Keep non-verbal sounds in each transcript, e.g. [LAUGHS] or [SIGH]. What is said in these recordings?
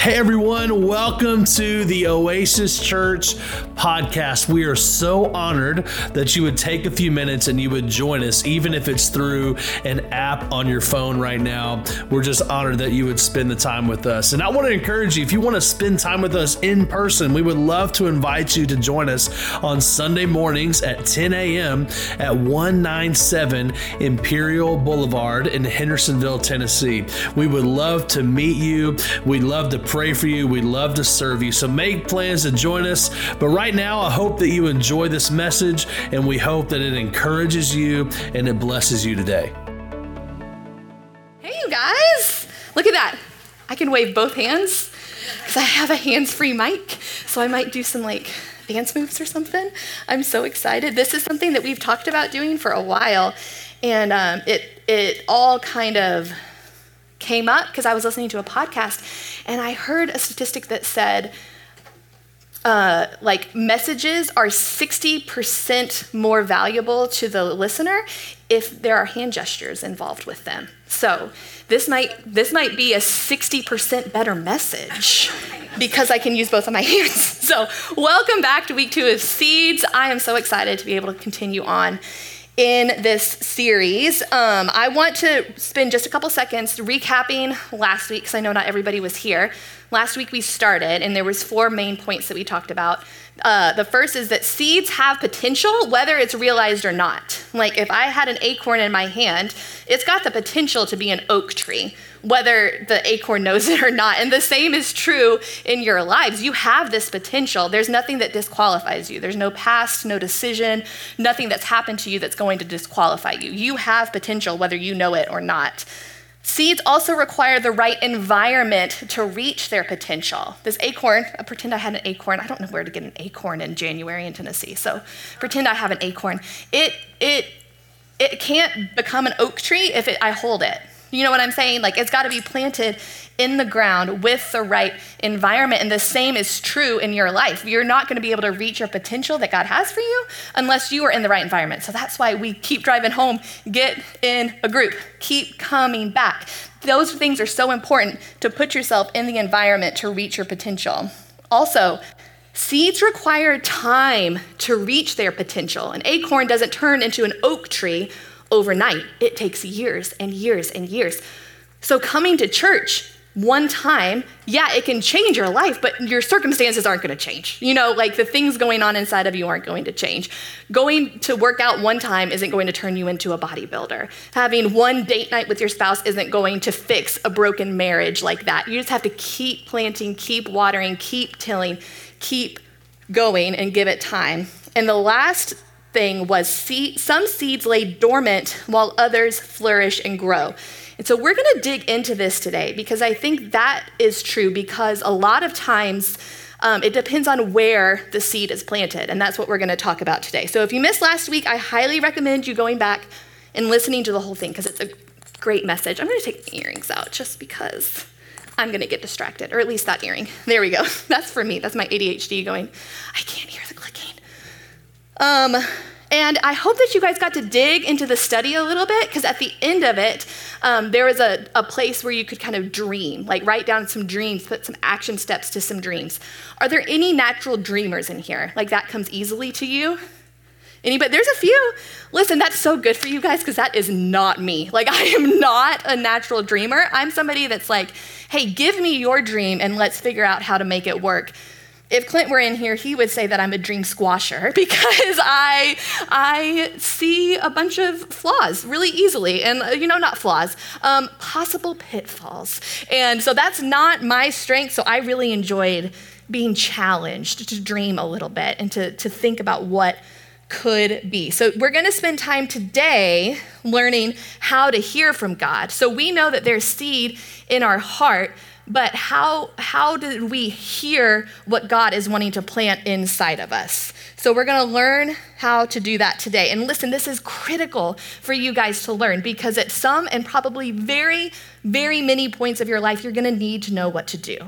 Hey everyone, welcome to the Oasis Church podcast. We are so honored that you would take a few minutes and you would join us, even if it's through an app on your phone right now. We're just honored that you would spend the time with us. And I want to encourage you if you want to spend time with us in person, we would love to invite you to join us on Sunday mornings at 10 a.m. at 197 Imperial Boulevard in Hendersonville, Tennessee. We would love to meet you. We'd love to pray for you. We'd love to serve you. So make plans to join us. But right now, I hope that you enjoy this message and we hope that it encourages you and it blesses you today. Hey, you guys. Look at that. I can wave both hands because I have a hands free mic. So I might do some like dance moves or something. I'm so excited. This is something that we've talked about doing for a while. And um, it, it all kind of came up because I was listening to a podcast and I heard a statistic that said, uh, like messages are 60% more valuable to the listener if there are hand gestures involved with them. So this might this might be a 60% better message because I can use both of my [LAUGHS] hands. So welcome back to week two of Seeds. I am so excited to be able to continue on in this series. Um, I want to spend just a couple seconds recapping last week because I know not everybody was here. Last week we started, and there was four main points that we talked about. Uh, the first is that seeds have potential, whether it's realized or not. Like if I had an acorn in my hand, it's got the potential to be an oak tree whether the acorn knows [LAUGHS] it or not. And the same is true in your lives. You have this potential. There's nothing that disqualifies you. There's no past, no decision, nothing that's happened to you that's going to disqualify you. You have potential whether you know it or not. Seeds also require the right environment to reach their potential. This acorn, I pretend I had an acorn. I don't know where to get an acorn in January in Tennessee. So pretend I have an acorn. It it it can't become an oak tree if it, I hold it. You know what I'm saying? Like it's got to be planted in the ground with the right environment. And the same is true in your life. You're not going to be able to reach your potential that God has for you unless you are in the right environment. So that's why we keep driving home. Get in a group, keep coming back. Those things are so important to put yourself in the environment to reach your potential. Also, Seeds require time to reach their potential. An acorn doesn't turn into an oak tree overnight. It takes years and years and years. So coming to church one time, yeah, it can change your life, but your circumstances aren't going to change. You know, like the things going on inside of you aren't going to change. Going to work out one time isn't going to turn you into a bodybuilder. Having one date night with your spouse isn't going to fix a broken marriage like that. You just have to keep planting, keep watering, keep tilling, keep going and give it time. And the last thing was seed, some seeds lay dormant while others flourish and grow. And so we're going to dig into this today because I think that is true because a lot of times um, it depends on where the seed is planted. And that's what we're going to talk about today. So if you missed last week, I highly recommend you going back and listening to the whole thing because it's a great message. I'm going to take the earrings out just because I'm going to get distracted, or at least that earring. There we go. [LAUGHS] That's for me. That's my ADHD going, I can't hear the. Um, and I hope that you guys got to dig into the study a little bit because at the end of it, um, there was a, a place where you could kind of dream, like write down some dreams, put some action steps to some dreams. Are there any natural dreamers in here? Like that comes easily to you? Anybody? There's a few. Listen, that's so good for you guys because that is not me. Like, [LAUGHS] I am not a natural dreamer. I'm somebody that's like, hey, give me your dream and let's figure out how to make it work if Clint were in here, he would say that I'm a dream squasher [LAUGHS] because I I see a bunch of flaws really easily, and uh, you know, not flaws, um, possible pitfalls. And so that's not my strength. So I really enjoyed being challenged to dream a little bit and to to think about what could be. So we're going to spend time today learning how to hear from God. So we know that there's seed in our heart but how, how did we hear what God is wanting to plant inside of us? So we're going to learn how to do that today. And listen, this is critical for you guys to learn because at some and probably very, very many points of your life, you're going to need to know what to do.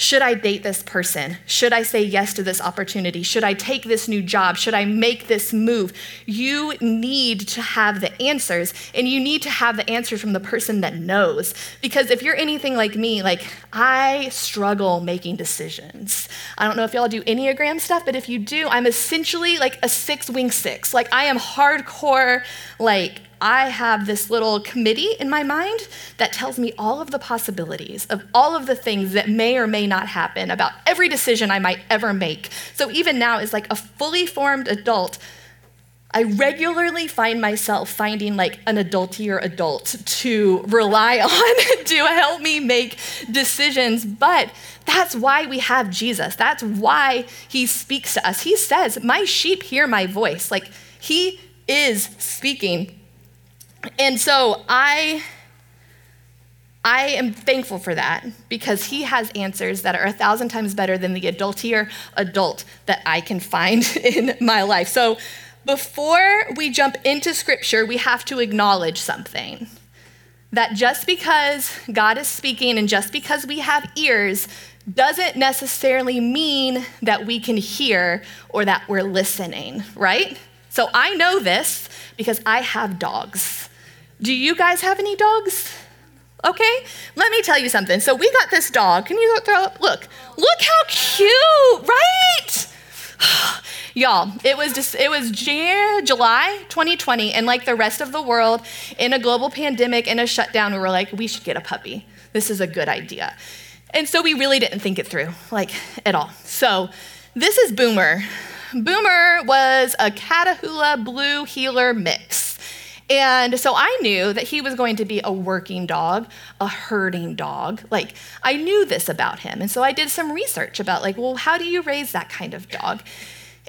Should I date this person? Should I say yes to this opportunity? Should I take this new job? Should I make this move? You need to have the answers, and you need to have the answers from the person that knows. Because if you're anything like me, like I struggle making decisions. I don't know if y'all do Enneagram stuff, but if you do, I'm essentially like a six wing six. Like I am hardcore, like I have this little committee in my mind that tells me all of the possibilities of all of the things that may or may not happen about every decision I might ever make. So even now, as like a fully formed adult, I regularly find myself finding like an adultier adult to rely [LAUGHS] on to help me make decisions. But that's why we have Jesus. That's why he speaks to us. He says, My sheep hear my voice. Like he is speaking and so I I am thankful for that because he has answers that are a thousand times better than the adultier adult that I can find [LAUGHS] in my life. So before we jump into scripture, we have to acknowledge something. That just because God is speaking and just because we have ears doesn't necessarily mean that we can hear or that we're listening, right? So I know this because I have dogs. Do you guys have any dogs? Okay, let me tell you something. So we got this dog. Can you throw up? Look, look how cute, right? [SIGHS] Y'all, it was just it was July 2020, and like the rest of the world, in a global pandemic and a shutdown, we were like, we should get a puppy. This is a good idea. And so we really didn't think it through, like at all. So this is Boomer. Boomer was a Catahoula Blue Heeler mix. And so I knew that he was going to be a working dog, a herding dog. Like I knew this about him. And so I did some research about like, well, how do you raise that kind of dog?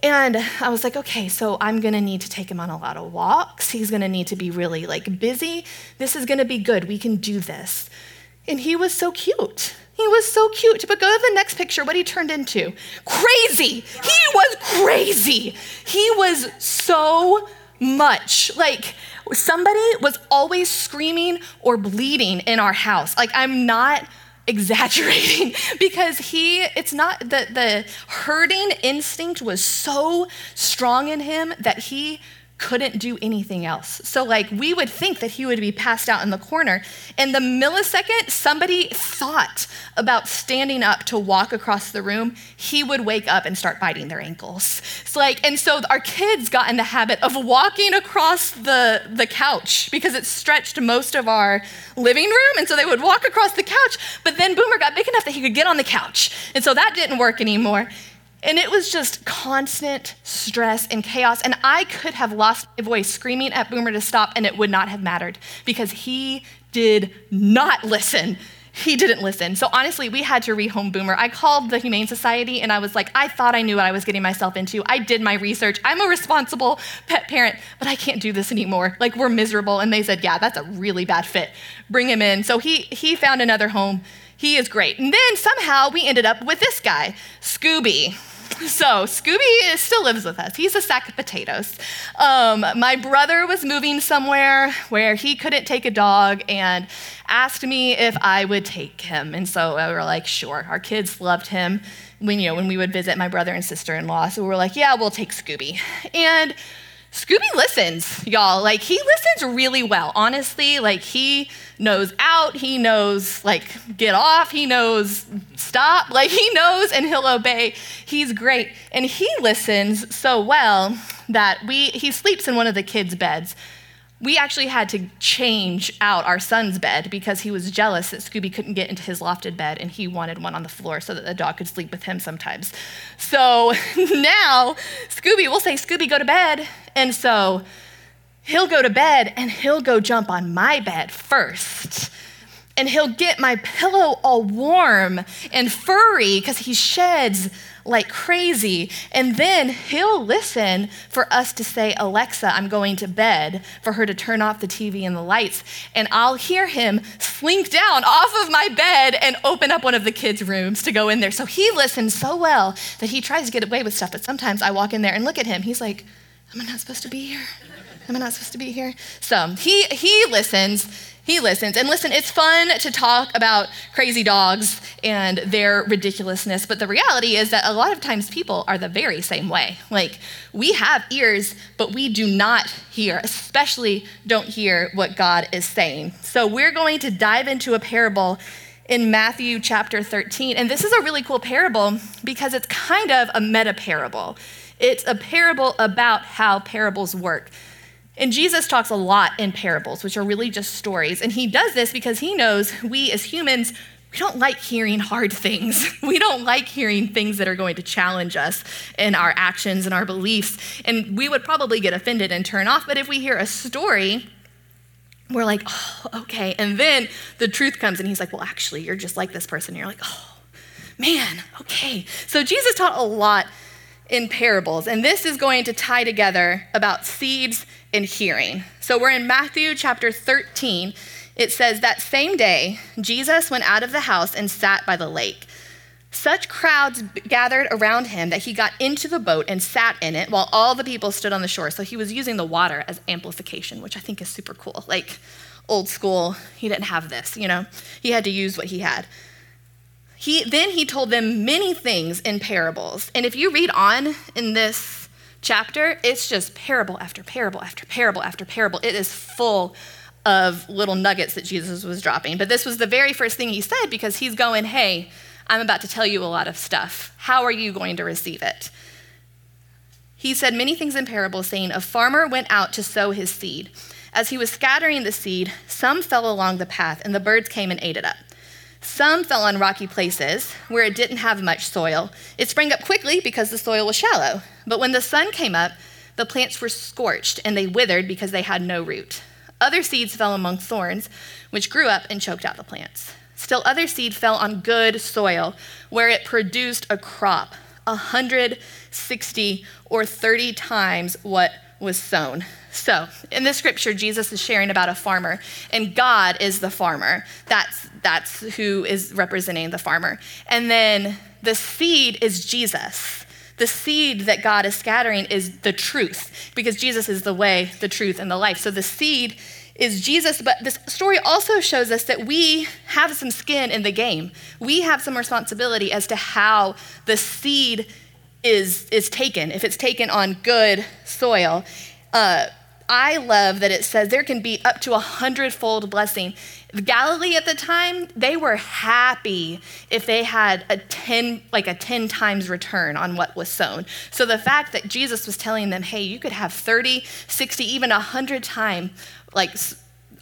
And I was like, okay, so I'm gonna need to take him on a lot of walks. He's gonna need to be really like busy. This is gonna be good. We can do this. And he was so cute. He was so cute. But go to the next picture, what he turned into. Crazy. He was crazy. He was so much. Like, somebody was always screaming or bleeding in our house. Like, I'm not [LAUGHS] exaggerating because he it's not the the herding instinct was so strong in him that he couldn't do anything else. So, like, we would think that he would be passed out in the corner. And the millisecond somebody thought about standing up to walk across the room, he would wake up and start biting their ankles. It's like, and so our kids got in the habit of walking across the, the couch because it stretched most of our living room. And so they would walk across the couch, but then Boomer got big enough that he could get on the couch. And so that didn't work anymore. And it was just constant stress and chaos. And I could have lost my voice screaming at Boomer to stop, and it would not have mattered because he did not listen. He didn't listen. So honestly, we had to rehome Boomer. I called the Humane Society and I was like, I thought I knew what I was getting myself into. I did my research. I'm a responsible pet parent, but I can't do this anymore. Like we're miserable. And they said, Yeah, that's a really bad fit. Bring him in. So he he found another home. He is great. And then somehow we ended up with this guy, Scooby. So Scooby still lives with us. He's a sack of potatoes. Um, my brother was moving somewhere where he couldn't take a dog and asked me if I would take him. And so we were like, sure. Our kids loved him when, you know, when we would visit my brother and sister-in-law. So we were like, yeah, we'll take Scooby. And Scooby listens, y'all. Like, he listens really well. Honestly, like, he knows out, he knows, like, get off, he knows stop. [LAUGHS] Like, he knows and he'll obey. He's great. And he listens so well that we, he sleeps in one of the kids' beds we actually had to change out our son's bed because he was jealous that Scooby couldn't get into his lofted bed and he wanted one on the floor so that the dog could sleep with him sometimes. So [LAUGHS] now Scooby will say, Scooby, go to bed. And so he'll go to bed and he'll go jump on my bed first. And he'll get my pillow all warm and furry because he sheds like crazy. And then he'll listen for us to say, Alexa, I'm going to bed, for her to turn off the TV and the lights. And I'll hear him slink down off of my bed and open up one of the kids' rooms to go in there. So he listens so well that he tries to get away with stuff. But sometimes I walk in there and look at him. He's like, Am I not supposed to be here? Am I not supposed to be here? So he, he listens he listens. And listen, it's fun to talk about crazy dogs and their ridiculousness. But the reality is that a lot of times people are the very same way. Like, we have ears, but we do not hear, especially don't hear what God is saying. So, we're going to dive into a parable in Matthew chapter 13. And this is a really cool parable because it's kind of a meta parable. It's a parable about how parables work. And Jesus talks a lot in parables, which are really just stories. And he does this because he knows we as humans, we don't like hearing hard things. [LAUGHS] We don't like hearing things that are going to challenge us in our actions and our beliefs. And we would probably get offended and turn off. But if we hear a story, we're like, oh, okay. And then the truth comes and he's like, well, actually, you're just like this person. You're like, oh, man, okay. So Jesus taught a lot in parables. And this is going to tie together about seeds and hearing. So we're in Matthew chapter 13. It says, That same day, Jesus went out of the house and sat by the lake. Such crowds gathered around him that he got into the boat and sat in it while all the people stood on the shore. So he was using the water as amplification, which I think is super cool. Like old school, he didn't have this, you know? He had to use what he had. He, then he told them many things in parables. And if you read on in this chapter, it's just parable after parable after parable after parable. It is full of little nuggets that Jesus was dropping. But this was the very first thing he said because he's going, hey, I'm about to tell you a lot of stuff. How are you going to receive it? He said many things in parables, saying, A farmer went out to sow his seed. As he was scattering the seed, some fell along the path, and the birds came and ate it up. Some fell on rocky places where it didn't have much soil. It sprang up quickly because the soil was shallow. But when the sun came up, the plants were scorched and they withered because they had no root. Other seeds fell among thorns, which grew up and choked out the plants. Still, other seed fell on good soil where it produced a crop, 160 or 30 times what was sown. So, in this scripture, Jesus is sharing about a farmer, and God is the farmer. That's, that's who is representing the farmer. And then the seed is Jesus. The seed that God is scattering is the truth, because Jesus is the way, the truth, and the life. So, the seed is Jesus, but this story also shows us that we have some skin in the game. We have some responsibility as to how the seed is, is taken, if it's taken on good soil. Uh, I love that it says there can be up to a hundredfold blessing. Galilee at the time, they were happy if they had a 10, like a 10 times return on what was sown. So the fact that Jesus was telling them, hey, you could have 30, 60, even 100 time like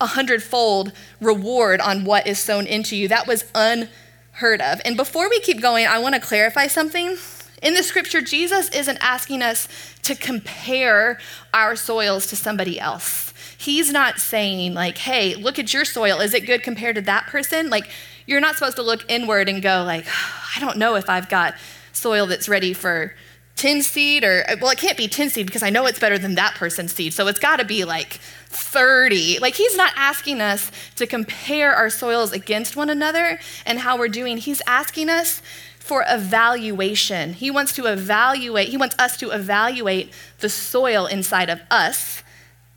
a hundredfold reward on what is sown into you, that was unheard of. And before we keep going, I want to clarify something. In the scripture, Jesus isn't asking us to compare our soils to somebody else. He's not saying, like, hey, look at your soil. Is it good compared to that person? Like, you're not supposed to look inward and go, like, [SIGHS] I don't know if I've got soil that's ready for 10 seed or, well, it can't be 10 seed because I know it's better than that person's seed. So it's got to be like 30. Like, he's not asking us to compare our soils against one another and how we're doing. He's asking us for evaluation. He wants to evaluate, he wants us to evaluate the soil inside of us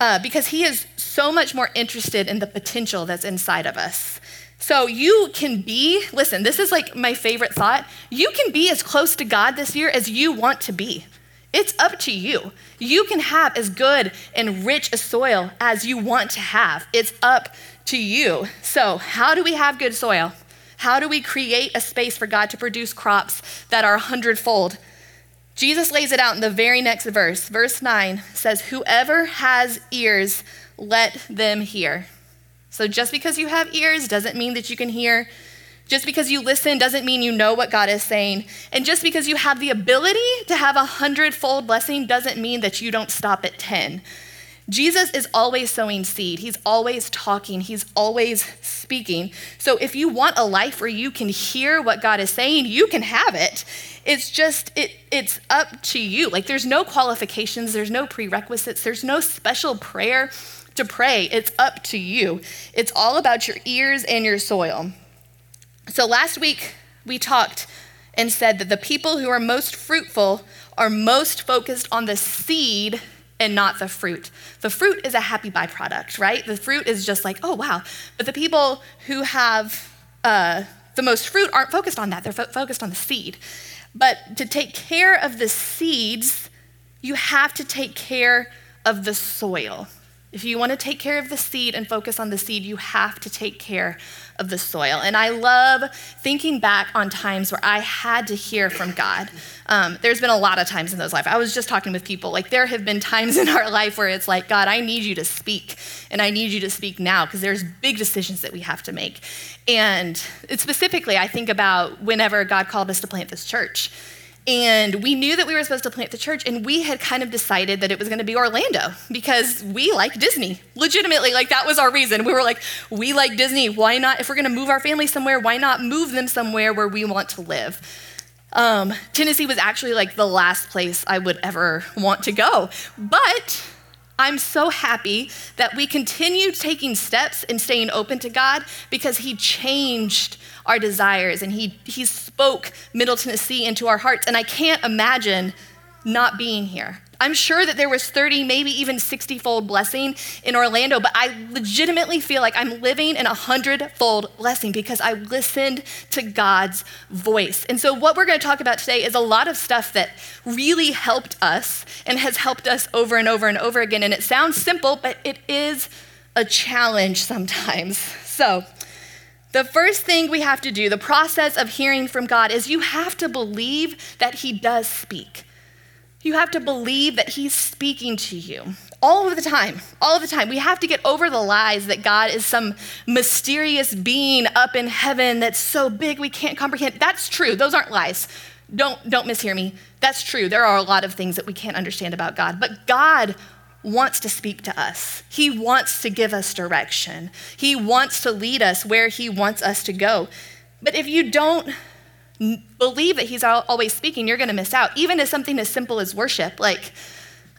uh, because he is so much more interested in the potential that's inside of us. So you can be, listen, this is like my favorite thought. You can be as close to God this year as you want to be. It's up to you. You can have as good and rich a soil as you want to have. It's up to you. So, how do we have good soil? How do we create a space for God to produce crops that are a hundredfold? Jesus lays it out in the very next verse. Verse 9 says, Whoever has ears, let them hear. So just because you have ears doesn't mean that you can hear. Just because you listen doesn't mean you know what God is saying. And just because you have the ability to have a hundredfold blessing doesn't mean that you don't stop at 10. Jesus is always sowing seed. He's always talking. He's always speaking. So if you want a life where you can hear what God is saying, you can have it. It's just it it's up to you. Like there's no qualifications, there's no prerequisites, there's no special prayer to pray. It's up to you. It's all about your ears and your soil. So last week we talked and said that the people who are most fruitful are most focused on the seed and not the fruit. The fruit is a happy byproduct, right? The fruit is just like, oh, wow. But the people who have uh, the most fruit aren't focused on that, they're fo- focused on the seed. But to take care of the seeds, you have to take care of the soil. If you want to take care of the seed and focus on the seed, you have to take care of the soil. And I love thinking back on times where I had to hear from God. Um, there's been a lot of times in those life. I was just talking with people. Like there have been times [LAUGHS] in our life where it's like, God, I need you to speak, and I need you to speak now because there's big decisions that we have to make. And specifically, I think about whenever God called us to plant this church. And we knew that we were supposed to plant the church, and we had kind of decided that it was going to be Orlando because we like Disney. Legitimately, like that was our reason. We were like, we like Disney. Why not? If we're going to move our family somewhere, why not move them somewhere where we want to live? Um, Tennessee was actually like the last place I would ever want to go. But I'm so happy that we continued taking steps and staying open to God because He changed our desires and he, he spoke Middle Tennessee into our hearts. And I can't imagine not being here. I'm sure that there was 30, maybe even 60 fold blessing in Orlando, but I legitimately feel like I'm living in a hundred fold blessing because I listened to God's voice. And so, what we're going to talk about today is a lot of stuff that really helped us and has helped us over and over and over again. And it sounds simple, but it is a challenge sometimes. [LAUGHS] So, the first thing we have to do, the process of hearing from God, is you have to believe that He does speak. You have to believe that He's speaking to you all of the time, all of the time. We have to get over the lies that God is some mysterious being up in heaven that's so big we can't comprehend. That's true. Those aren't lies. Don't, don't mishear me. That's true. There are a lot of things that we can't understand about God, but God wants to speak to us. He wants to give us direction. He wants to lead us where He wants us to go. But if you don't believe that He's always speaking, you're going to miss out. Even as something as simple as worship, like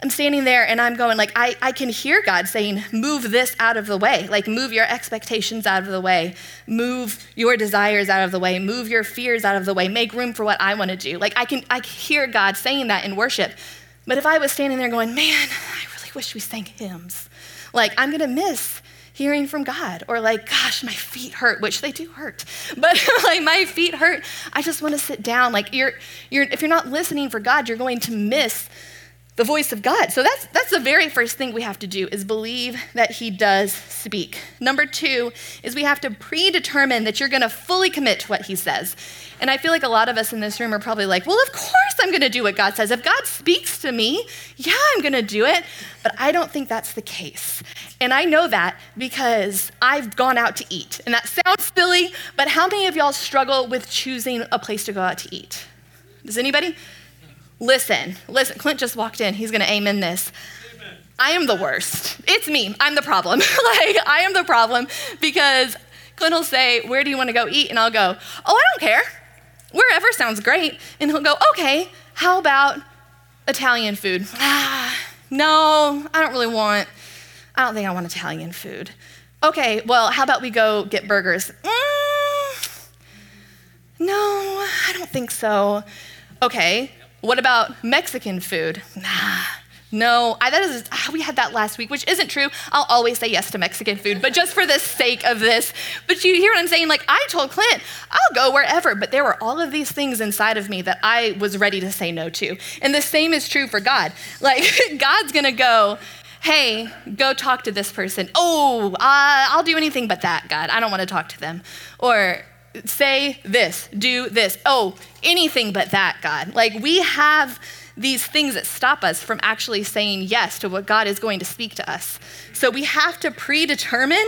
I'm standing there and I'm going like I, I can hear God saying, move this out of the way. Like move your expectations out of the way. Move your desires out of the way. Move your fears out of the way. Make room for what I want to do. Like I can I hear God saying that in worship. But if I was standing there going, man, I wish we sang hymns. Like, I'm gonna miss hearing from God. Or like, gosh, my feet hurt, which they do hurt. [LAUGHS] But like my feet hurt. I just want to sit down. Like you're you're if you're not listening for God, you're going to miss the voice of God. So that's that's the very first thing we have to do is believe that he does speak. Number 2 is we have to predetermine that you're going to fully commit to what he says. And I feel like a lot of us in this room are probably like, "Well, of course I'm going to do what God says. If God speaks to me, yeah, I'm going to do it." But I don't think that's the case. And I know that because I've gone out to eat. And that sounds silly, but how many of y'all struggle with choosing a place to go out to eat? Does anybody? Listen, listen. Clint just walked in. He's going to amen this. Amen. I am the worst. It's me. I'm the problem. [LAUGHS] like, I am the problem because Clint will say, Where do you want to go eat? And I'll go, Oh, I don't care. Wherever sounds great. And he'll go, Okay, how about Italian food? Ah, [SIGHS] no, I don't really want, I don't think I want Italian food. Okay, well, how about we go get burgers? Mm, no, I don't think so. Okay, what about Mexican food? Nah. No, I, that is, ah, we had that last week, which isn't true. I'll always say yes to Mexican food, but just for the sake of this. But you hear what I'm saying? Like, I told Clint, I'll go wherever, but there were all of these things inside of me that I was ready to say no to. And the same is true for God. [LAUGHS] Like, God's gonna go, hey, go talk to this person. Oh, uh, I'll do anything but that, God. I don't wanna talk to them. Or, say this, do this. Oh, anything but that, God. Like we have these things that stop us from actually saying yes to what God is going to speak to us. So we have to predetermine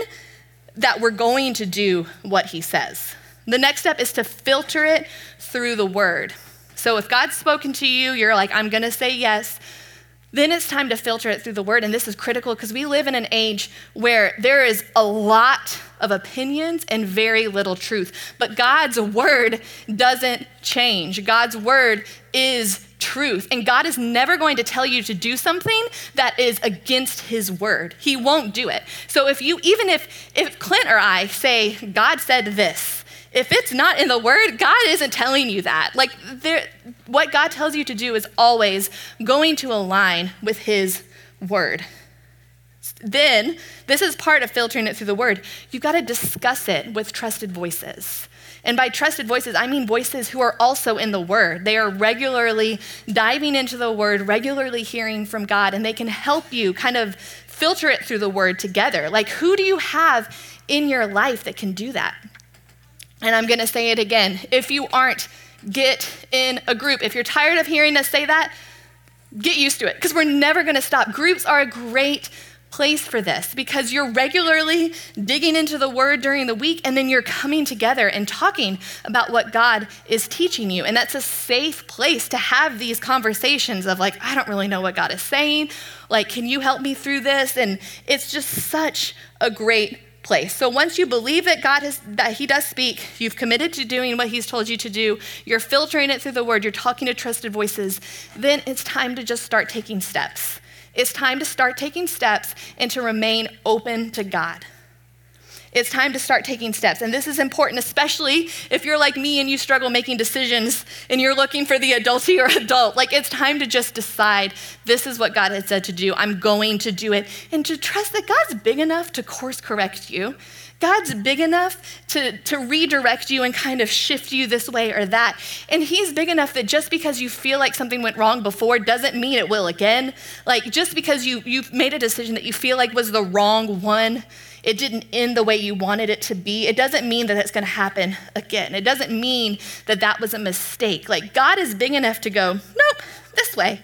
that we're going to do what He says. The next step is to filter it through the Word. So if God's spoken to you, you're like, I'm going to say yes. Then it's time to filter it through the word. And this is critical because we live in an age where there is a lot of opinions and very little truth. But God's word doesn't change. God's word is truth. And God is never going to tell you to do something that is against his word. He won't do it. So if you, even if, if Clint or I say, God said this, if it's not in the word, God isn't telling you that. Like, there, what God tells you to do is always going to align with His word. Then, this is part of filtering it through the word. You've got to discuss it with trusted voices. And by trusted voices, I mean voices who are also in the Word. They are regularly diving into the Word, regularly hearing from God, and they can help you kind of filter it through the Word together. Like, who do you have in your life that can do that? And I'm going to say it again. If you aren't, get in a group. If you're tired of hearing us say that, get used to it because we're never going to stop. Groups are a great place for this because you're regularly digging into the word during the week and then you're coming together and talking about what God is teaching you. And that's a safe place to have these conversations of, like, I don't really know what God is saying. Like, can you help me through this? And it's just such a great place. So once you believe that God has that he does speak, you've committed to doing what he's told you to do, you're filtering it through the word, you're talking to trusted voices, then it's time to just start taking steps. It's time to start taking steps and to remain open to God. It's time to start taking steps. And this is important, especially if you're like me and you struggle making decisions and you're looking for the adulty or [LAUGHS] adult. Like, it's time to just decide this is what God has said to do. I'm going to do it. And to trust that God's big enough to course correct you God's big enough to, to redirect you and kind of shift you this way or that. And He's big enough that just because you feel like something went wrong before doesn't mean it will again. Like just because you, you've made a decision that you feel like was the wrong one, it didn't end the way you wanted it to be, it doesn't mean that it's going to happen again. It doesn't mean that that was a mistake. Like God is big enough to go, nope, this way.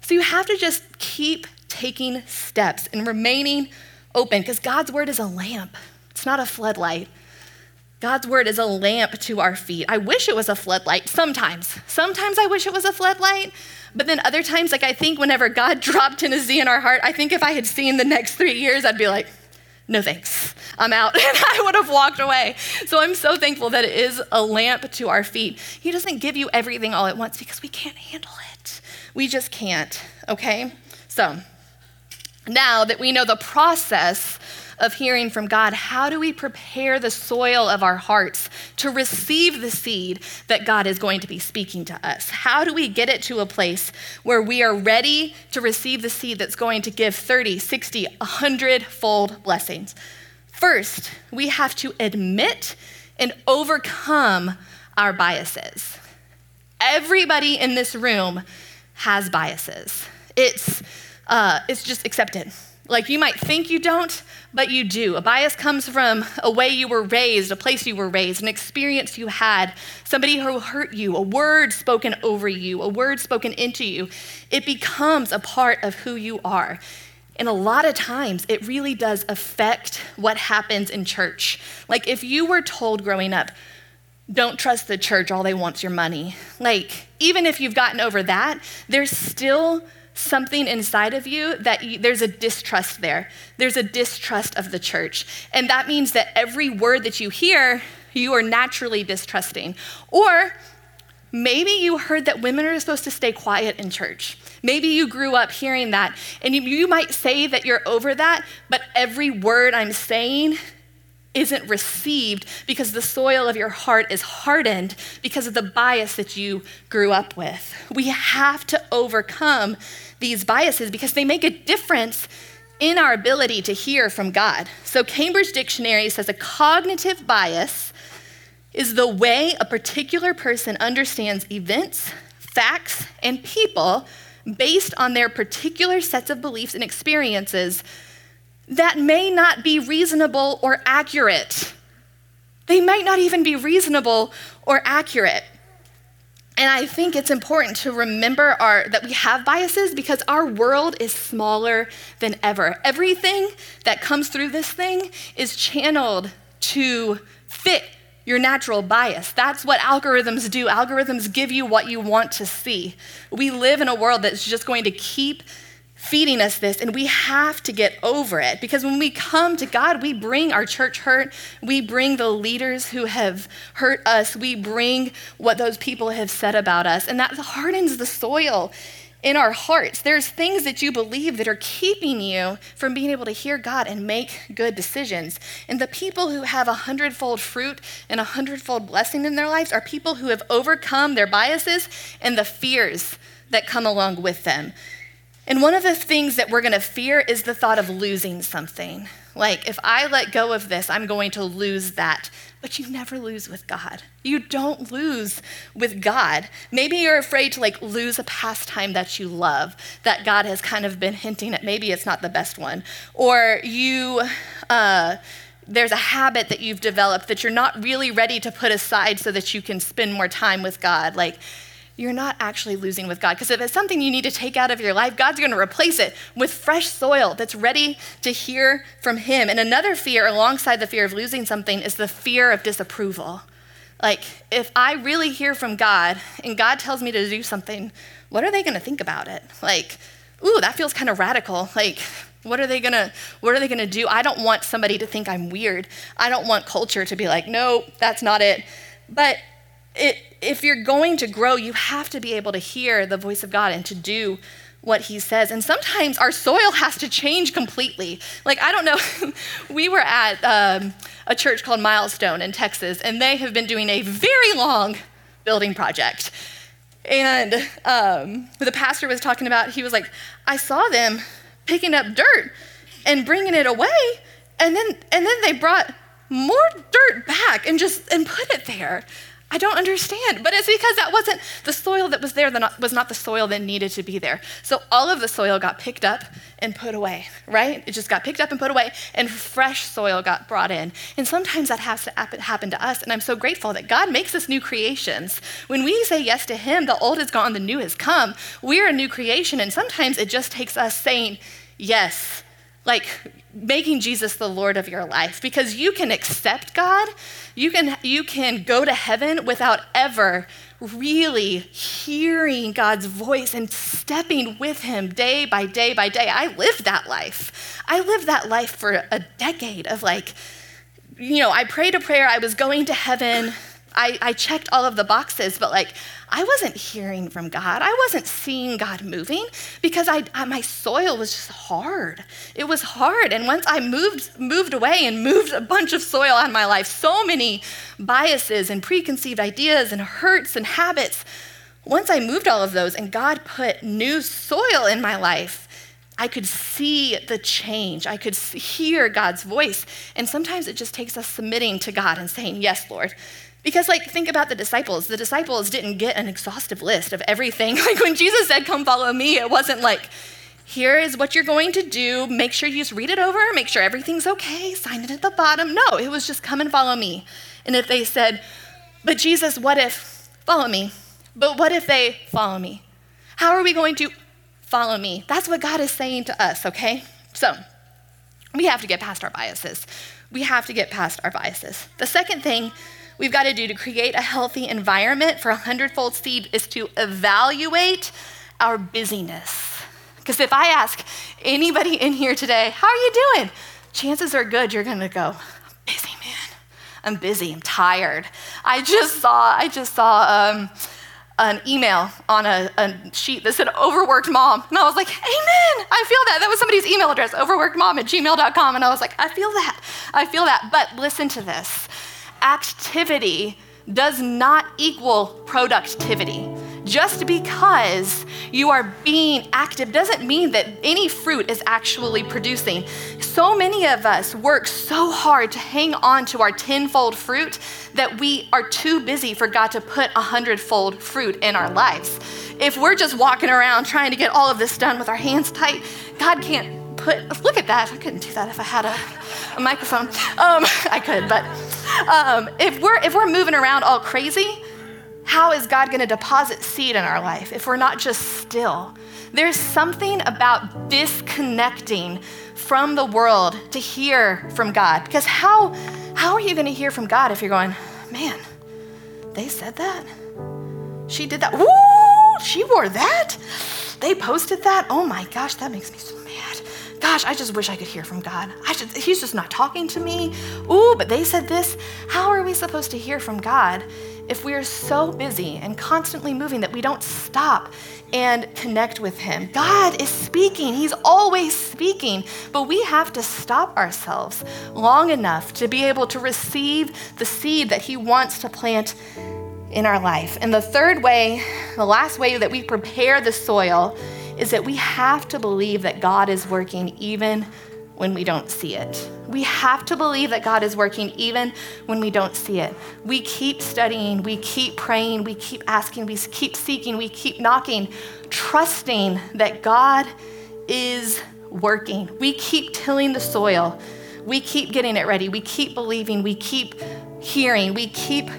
So you have to just keep taking steps and remaining open because God's word is a lamp. It's not a floodlight. God's word is a lamp to our feet. I wish it was a floodlight sometimes. Sometimes I wish it was a floodlight, but then other times, like I think whenever God [LAUGHS] dropped Tennessee in our heart, I think if I had seen the next three years, I'd be like, no thanks, I'm out. [LAUGHS] And I would have walked away. So I'm so thankful that it is a lamp to our feet. He doesn't give you everything all at once because we can't handle it. We just can't, okay? So now that we know the process of hearing from God, how do we prepare the soil of our hearts to receive the seed that God is going to be speaking to us? How do we get it to a place where we are ready to receive the seed that's going to give 30, 60, 100 fold blessings? First, we have to admit and overcome our biases. Everybody in this room has biases. It's, uh, it's just accepted. Like you might think you don't, but you do. A bias comes from a way you were raised, a place you were raised, an experience you had, somebody who hurt you, a word spoken over you, a word spoken into you. It becomes a part of who you are. And a lot of times, it really does affect what happens in church. Like if you were told growing up, don't trust the church, all they want's your money. Like, even if you've gotten over that, there's still something inside of you that you, there's a distrust there. There's a distrust of the church. And that means that every word that you hear, you are naturally distrusting. Or maybe you heard that women are supposed to stay quiet in church. Maybe you grew up hearing that, and you, you might say that you're over that, but every word I'm saying isn't received because the soil of your heart is hardened because of the bias that you grew up with. We have to overcome these biases because they make a difference in our ability to hear from God. So, Cambridge Dictionary says a cognitive bias is the way a particular person understands events, facts, and people based on their particular sets of beliefs and experiences that may not be reasonable or accurate. They might not even be reasonable or accurate. And I think it's important to remember our, that we have biases because our world is smaller than ever. Everything that comes through this thing is channeled to fit your natural bias. That's what algorithms do. Algorithms give you what you want to see. We live in a world that's just going to keep feeding us this, and we have to get over it because when we come to God, we bring our church hurt, we bring the leaders who have hurt us, we bring what those people have said about us, and that hardens the soil in our hearts. There's things that you believe that are keeping you from being able to hear God and make good decisions. And the people who have a hundredfold fruit and a hundredfold blessing in their lives are people who have overcome their biases and the fears that come along with them. And one of the things that we're going to fear is the thought of losing something. Like, if I let go of this, I'm going to lose that. But you never lose with God. You don't lose with God. Maybe you're afraid to like lose a pastime that you love that God has kind of been hinting at. Maybe it's not the best one. Or you, uh, there's a habit that you've developed that you're not really ready to put aside so that you can spend more time with God. Like, you're not actually losing with God. Because if it's something you need to take out of your life, God's going to replace it with fresh soil that's ready to hear from Him. And another fear, alongside the fear of losing something, is the fear of disapproval. Like, if I really hear from God and God tells me to do something, what are they going to think about it? Like, ooh, that feels kind of radical. Like, what are they gonna what are they gonna do? I don't want somebody to think I'm weird. I don't want culture to be like, no, that's not it. But it, if you're going to grow, you have to be able to hear the voice of God and to do what he says. And sometimes our soil has to change completely. Like, I don't know, [LAUGHS] we were at um, a church called Milestone in Texas, and they have been doing a very long building project. And um, the pastor was talking about, he was like, I saw them picking up dirt and bringing it away, and then, and then they brought more dirt back and just and put it there. I don't understand. But it's because that wasn't the soil that was there, that was not the soil that needed to be there. So all of the soil got picked up and put away, right? It just got picked up and put away, and fresh soil got brought in. And sometimes that has to happen to us. And I'm so grateful that God makes us new creations. When we say yes to Him, the old is gone, the new has come. We're a new creation. And sometimes it just takes us saying yes like making Jesus the Lord of your life because you can accept God, you can you can go to heaven without ever really hearing God's voice and stepping with him day by day by day. I lived that life. I lived that life for a decade of like you know, I prayed a prayer, I was going to heaven. I, I checked all of the boxes, but like I wasn't hearing from God. I wasn't seeing God moving because I, I, my soil was just hard. It was hard. And once I moved, moved away and moved a bunch of soil out of my life, so many biases and preconceived ideas and hurts and habits, once I moved all of those and God put new soil in my life, I could see the change. I could hear God's voice. And sometimes it just takes us submitting to God and saying, Yes, Lord. Because, like, think about the disciples. The disciples didn't get an exhaustive list of everything. [LAUGHS] Like, when Jesus said, Come follow me, it wasn't like, Here is what you're going to do. Make sure you just read it over, make sure everything's okay, sign it at the bottom. No, it was just come and follow me. And if they said, But Jesus, what if, follow me. But what if they follow me? How are we going to follow me? That's what God is saying to us, okay? So, we have to get past our biases. We have to get past our biases. The second thing we've got to do to create a healthy environment for a hundredfold seed is to evaluate our busyness. Because if I ask anybody in here today, how are you doing? Chances are good you're going to go, I'm busy, man. I'm busy. I'm tired. I just saw, I just saw um, an email on a, a, sheet that said overworked mom. And I was like, amen. I feel that. That was somebody's email address, overworkedmom at gmail.com. And I was like, I feel that. I feel that. But listen to this activity does not equal productivity. Just because you are being active doesn't mean that any fruit is actually producing. So many of us work so hard to hang on to our tenfold fruit that we are too busy for God to put a hundredfold fruit in our lives. If we're just walking around trying to get all of this done with our hands tight, God can't put, look at that. I couldn't do that if I had a, a microphone. Um, [LAUGHS] I could, but um, if, we're, if we're moving around all crazy, how is God going to deposit seed in our life if we're not just still? There's something about disconnecting from the world to hear from God. Because how, how are you going to hear from God if you're going, man, they said that? She did that. Ooh, she wore that? They posted that? Oh my gosh, that makes me so. Gosh, I just wish I could hear from God. I just, he's just not talking to me. Ooh, but they said this. How are we supposed to hear from God if we are so busy and constantly moving that we don't stop and connect with Him? God is speaking, He's always speaking, but we have to stop ourselves long enough to be able to receive the seed that He wants to plant in our life. And the third way, the last way that we prepare the soil is that we have to believe that God is working even when we don't see it. We have to believe that God is working even when we don't see it. We keep studying, we keep praying, we keep asking, we keep seeking, we keep knocking, trusting that God is working. We keep tilling the soil. We keep getting it ready. We keep believing. We keep hearing. We keep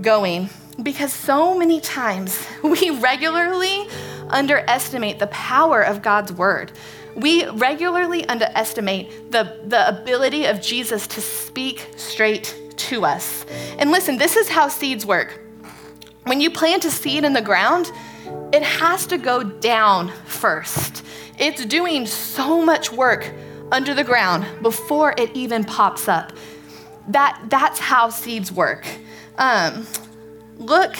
going. Because so many times [LAUGHS] we regularly underestimate the power of God's word. We regularly underestimate the, the ability of Jesus to speak straight to us. And listen, this is how seeds work. When you plant a seed in the ground, it has to go down first. It's doing so much work under the ground before it even pops up. That, that's how seeds work. Um, look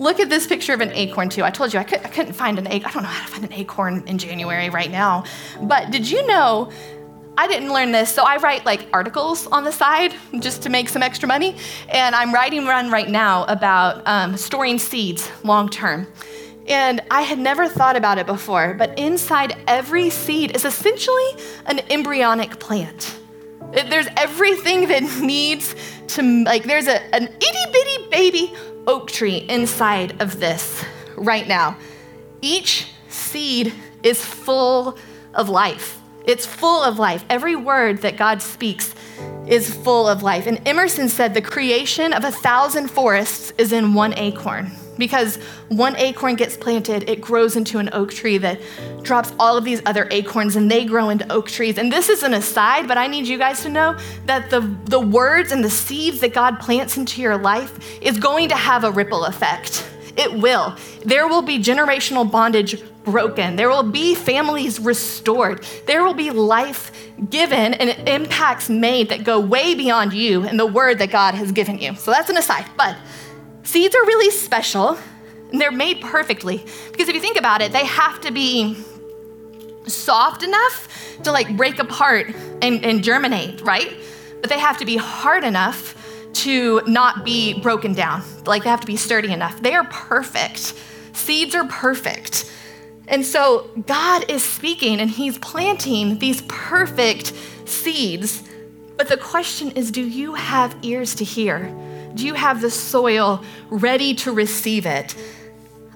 Look at this picture of an acorn, too. I told you I, could, couldn't find an acorn. I don't know how to find an acorn in January right now. But did you know? I didn't learn this, so I write like articles on the side just to make some extra money. And I'm writing one right now about um, storing seeds long term. And I had never thought about it before, but inside every seed is essentially an embryonic plant. There's everything that [LAUGHS] needs to, like, there's a, an itty bitty baby oak tree inside of this right now. Each seed is full of life. It's full of life. Every word that God speaks is full of life. And Emerson said the creation of a thousand forests is in one acorn because one acorn gets planted, it grows into an oak tree that drops all of these other acorns and they grow into oak trees. And this is an aside, but I need you guys to know that the, the words and the seeds that God plants into your life is going to have a ripple effect. It will. There will be generational bondage broken. There will be families restored. There will be life given and impacts made that go way beyond you and the word that God has given you. So that's an aside. But Seeds are really special and they're made perfectly because if you think about it, they have to be soft enough to like break apart and, and germinate, right? But they have to be hard enough to not be broken down. Like they have to be sturdy enough. They are perfect. Seeds are perfect. And so God is speaking and He's planting these perfect seeds. But the question is do you have ears to hear? Do you have the soil ready to receive it?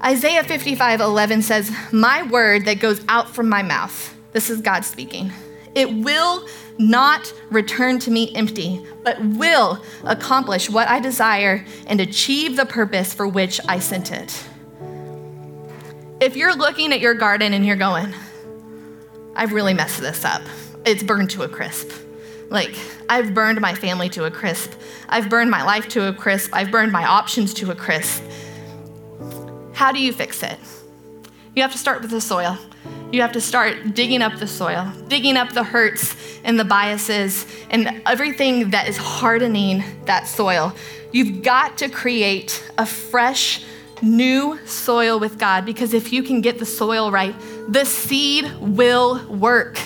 Isaiah 55 11 says, My word that goes out from my mouth, this is God speaking, it will not return to me empty, but will accomplish what I desire and achieve the purpose for which I sent it. If you're looking at your garden and you're going, I've really messed this up, it's burned to a crisp. Like, I've burned my family to a crisp. I've burned my life to a crisp. I've burned my options to a crisp. How do you fix it? You have to start with the soil. You have to start digging up the soil, digging up the hurts and the biases and everything that is hardening that soil. You've got to create a fresh, new soil with God because if you can get the soil right, the seed will work.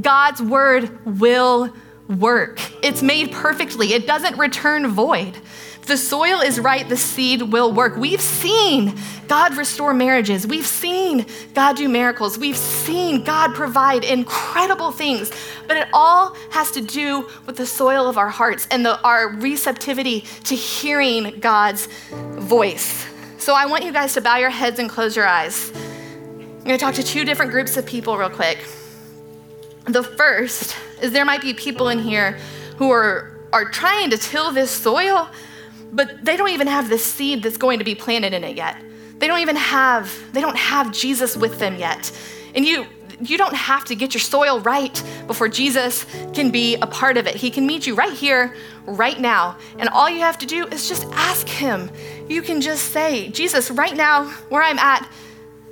God's word will work. It's made perfectly, it doesn't return void. The soil is right, the seed will work. We've seen God restore marriages. We've seen God do miracles. We've seen God provide incredible things. But it all has to do with the soil of our hearts and the, our receptivity to hearing God's voice. So I want you guys to bow your heads and close your eyes. I'm going to talk to two different groups of people real quick. The first is there might be people in here who are, are trying to till this soil, but they don't even have the seed that's going to be planted in it yet. They don't even have, they don't have Jesus with them yet. And you, you don't have to get your soil right before Jesus can be a part of it. He can meet you right here, right now. And all you have to do is just ask Him. You can just say, Jesus, right now, where I'm at,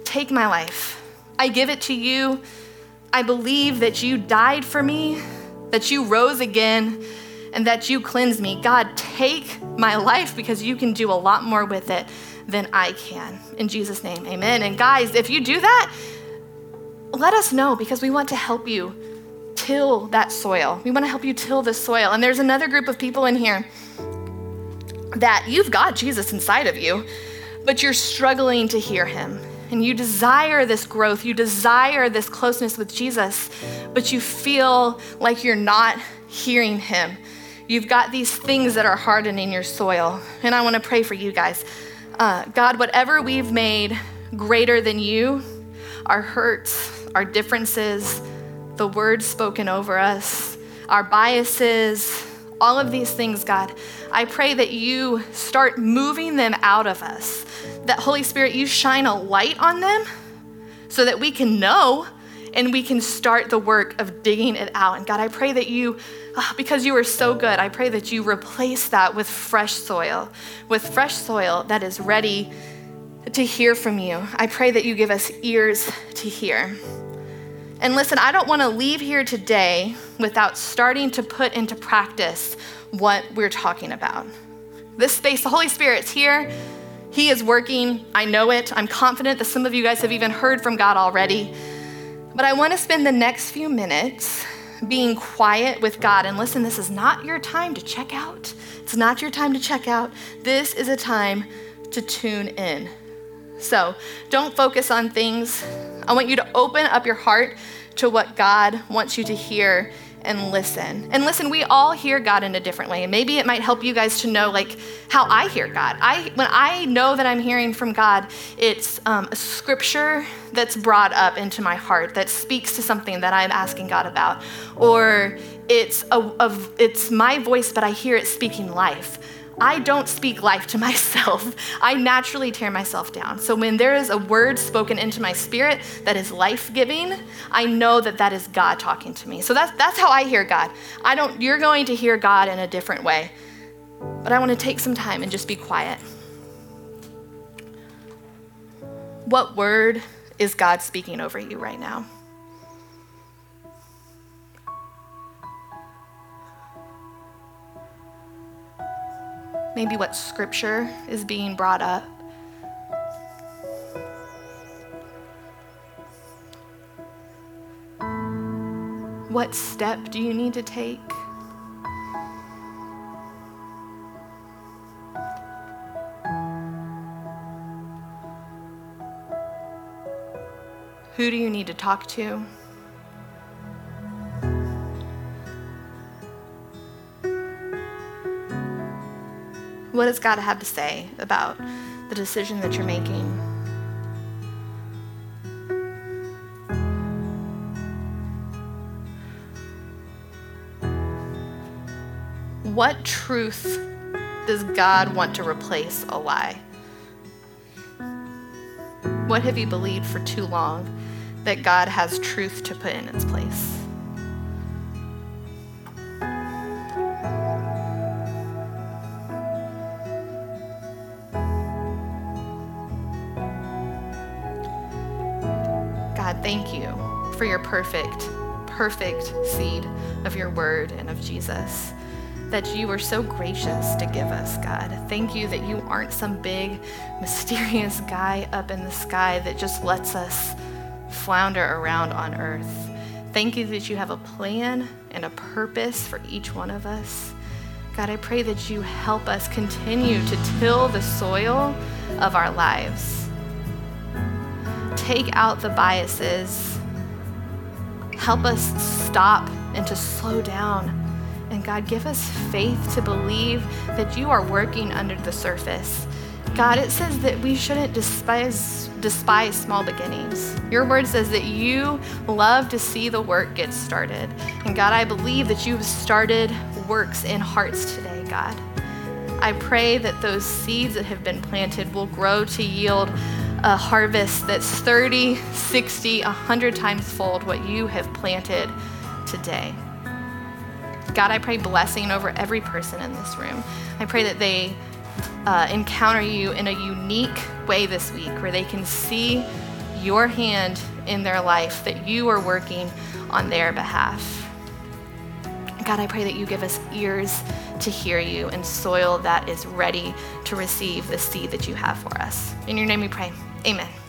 take my life. I give it to you. I believe that you died for me, that you rose again, and that you cleanse me. God, take my life because you can do a lot more with it than I can. In Jesus' name, amen. And guys, if you do that, let us know because we want to help you till that soil. We want to help you till the soil. And there's another group of people in here that you've got Jesus inside of you, but you're struggling to hear him and you desire this growth, you desire this closeness with Jesus, but you feel like you're not hearing Him. You've got these things that are hardening your soil. And I want to pray for you guys. Uh, God, whatever we've made greater than you, our hurts, our differences, the words spoken over us, our biases, all of these things, God, I pray that you start moving them out of us. That Holy Spirit, you shine a light on them so that we can know and we can start the work of digging it out. And God, I pray that you, ah, because you are so good, I pray that you replace that with fresh soil, with fresh soil that is ready to hear from you. I pray that you give us ears to hear. And listen, I don't want to leave here today without starting to put into practice what we're talking about. This space, the Holy Spirit's here. He is working. I know it. I'm confident that some of you guys have even heard from God already. But I want to spend the next few minutes being quiet with God. And listen, this is not your time to check out. It's not your time to check out. This is a time to tune in. So don't focus on things. I want you to open up your heart to what God wants you to hear and listen. And listen, we all hear God in a different way. And maybe it might help you guys to know like how I hear God. I when I know that I'm hearing from God, it's um, a scripture that's brought up into my heart that speaks to something that I'm asking God about, or it's a, a it's my voice, but I hear it speaking life. I don't speak life to [LAUGHS] myself. I naturally tear myself down. So when there is a word spoken into my spirit that is life-giving, I know that that is God talking to me. So that's that's how I hear God. I don't you're going to hear God in a different way. But I want to take some time and just be quiet. What word is God speaking over you right now? Maybe what scripture is being brought up. What step do you need to take? Who do you need to talk to? What does God have to say about the decision that you're making? What truth does God want to replace a lie? What have you believed for too long that God has truth to put in its place? Perfect, perfect seed of your word and of Jesus. That you are so gracious to give us, God. Thank you that you aren't some big, [LAUGHS] mysterious guy up in the sky that just lets us flounder around on earth. Thank you that you have a plan and a purpose for each one of us. God, I pray that you help us continue to till the soil of our lives take out the biases. Help us stop and to slow down. And God, give us faith to believe that you are working under the surface. God, it says that we shouldn't despise despise small beginnings. Your word says that you love to see the work get started. And God, I believe that you've started works in hearts today, God. I pray that those seeds that have been planted will grow to yield a harvest that's 30, 60, 100 times fold what you have planted today. God, I pray blessing over every person in this room. I pray that they uh, encounter you in a unique way this week where they can see your hand in their life, that you are working on their behalf. God, I pray that you give us ears to hear you and soil that is ready to receive the seed that you have for us. In your name we pray. Amen.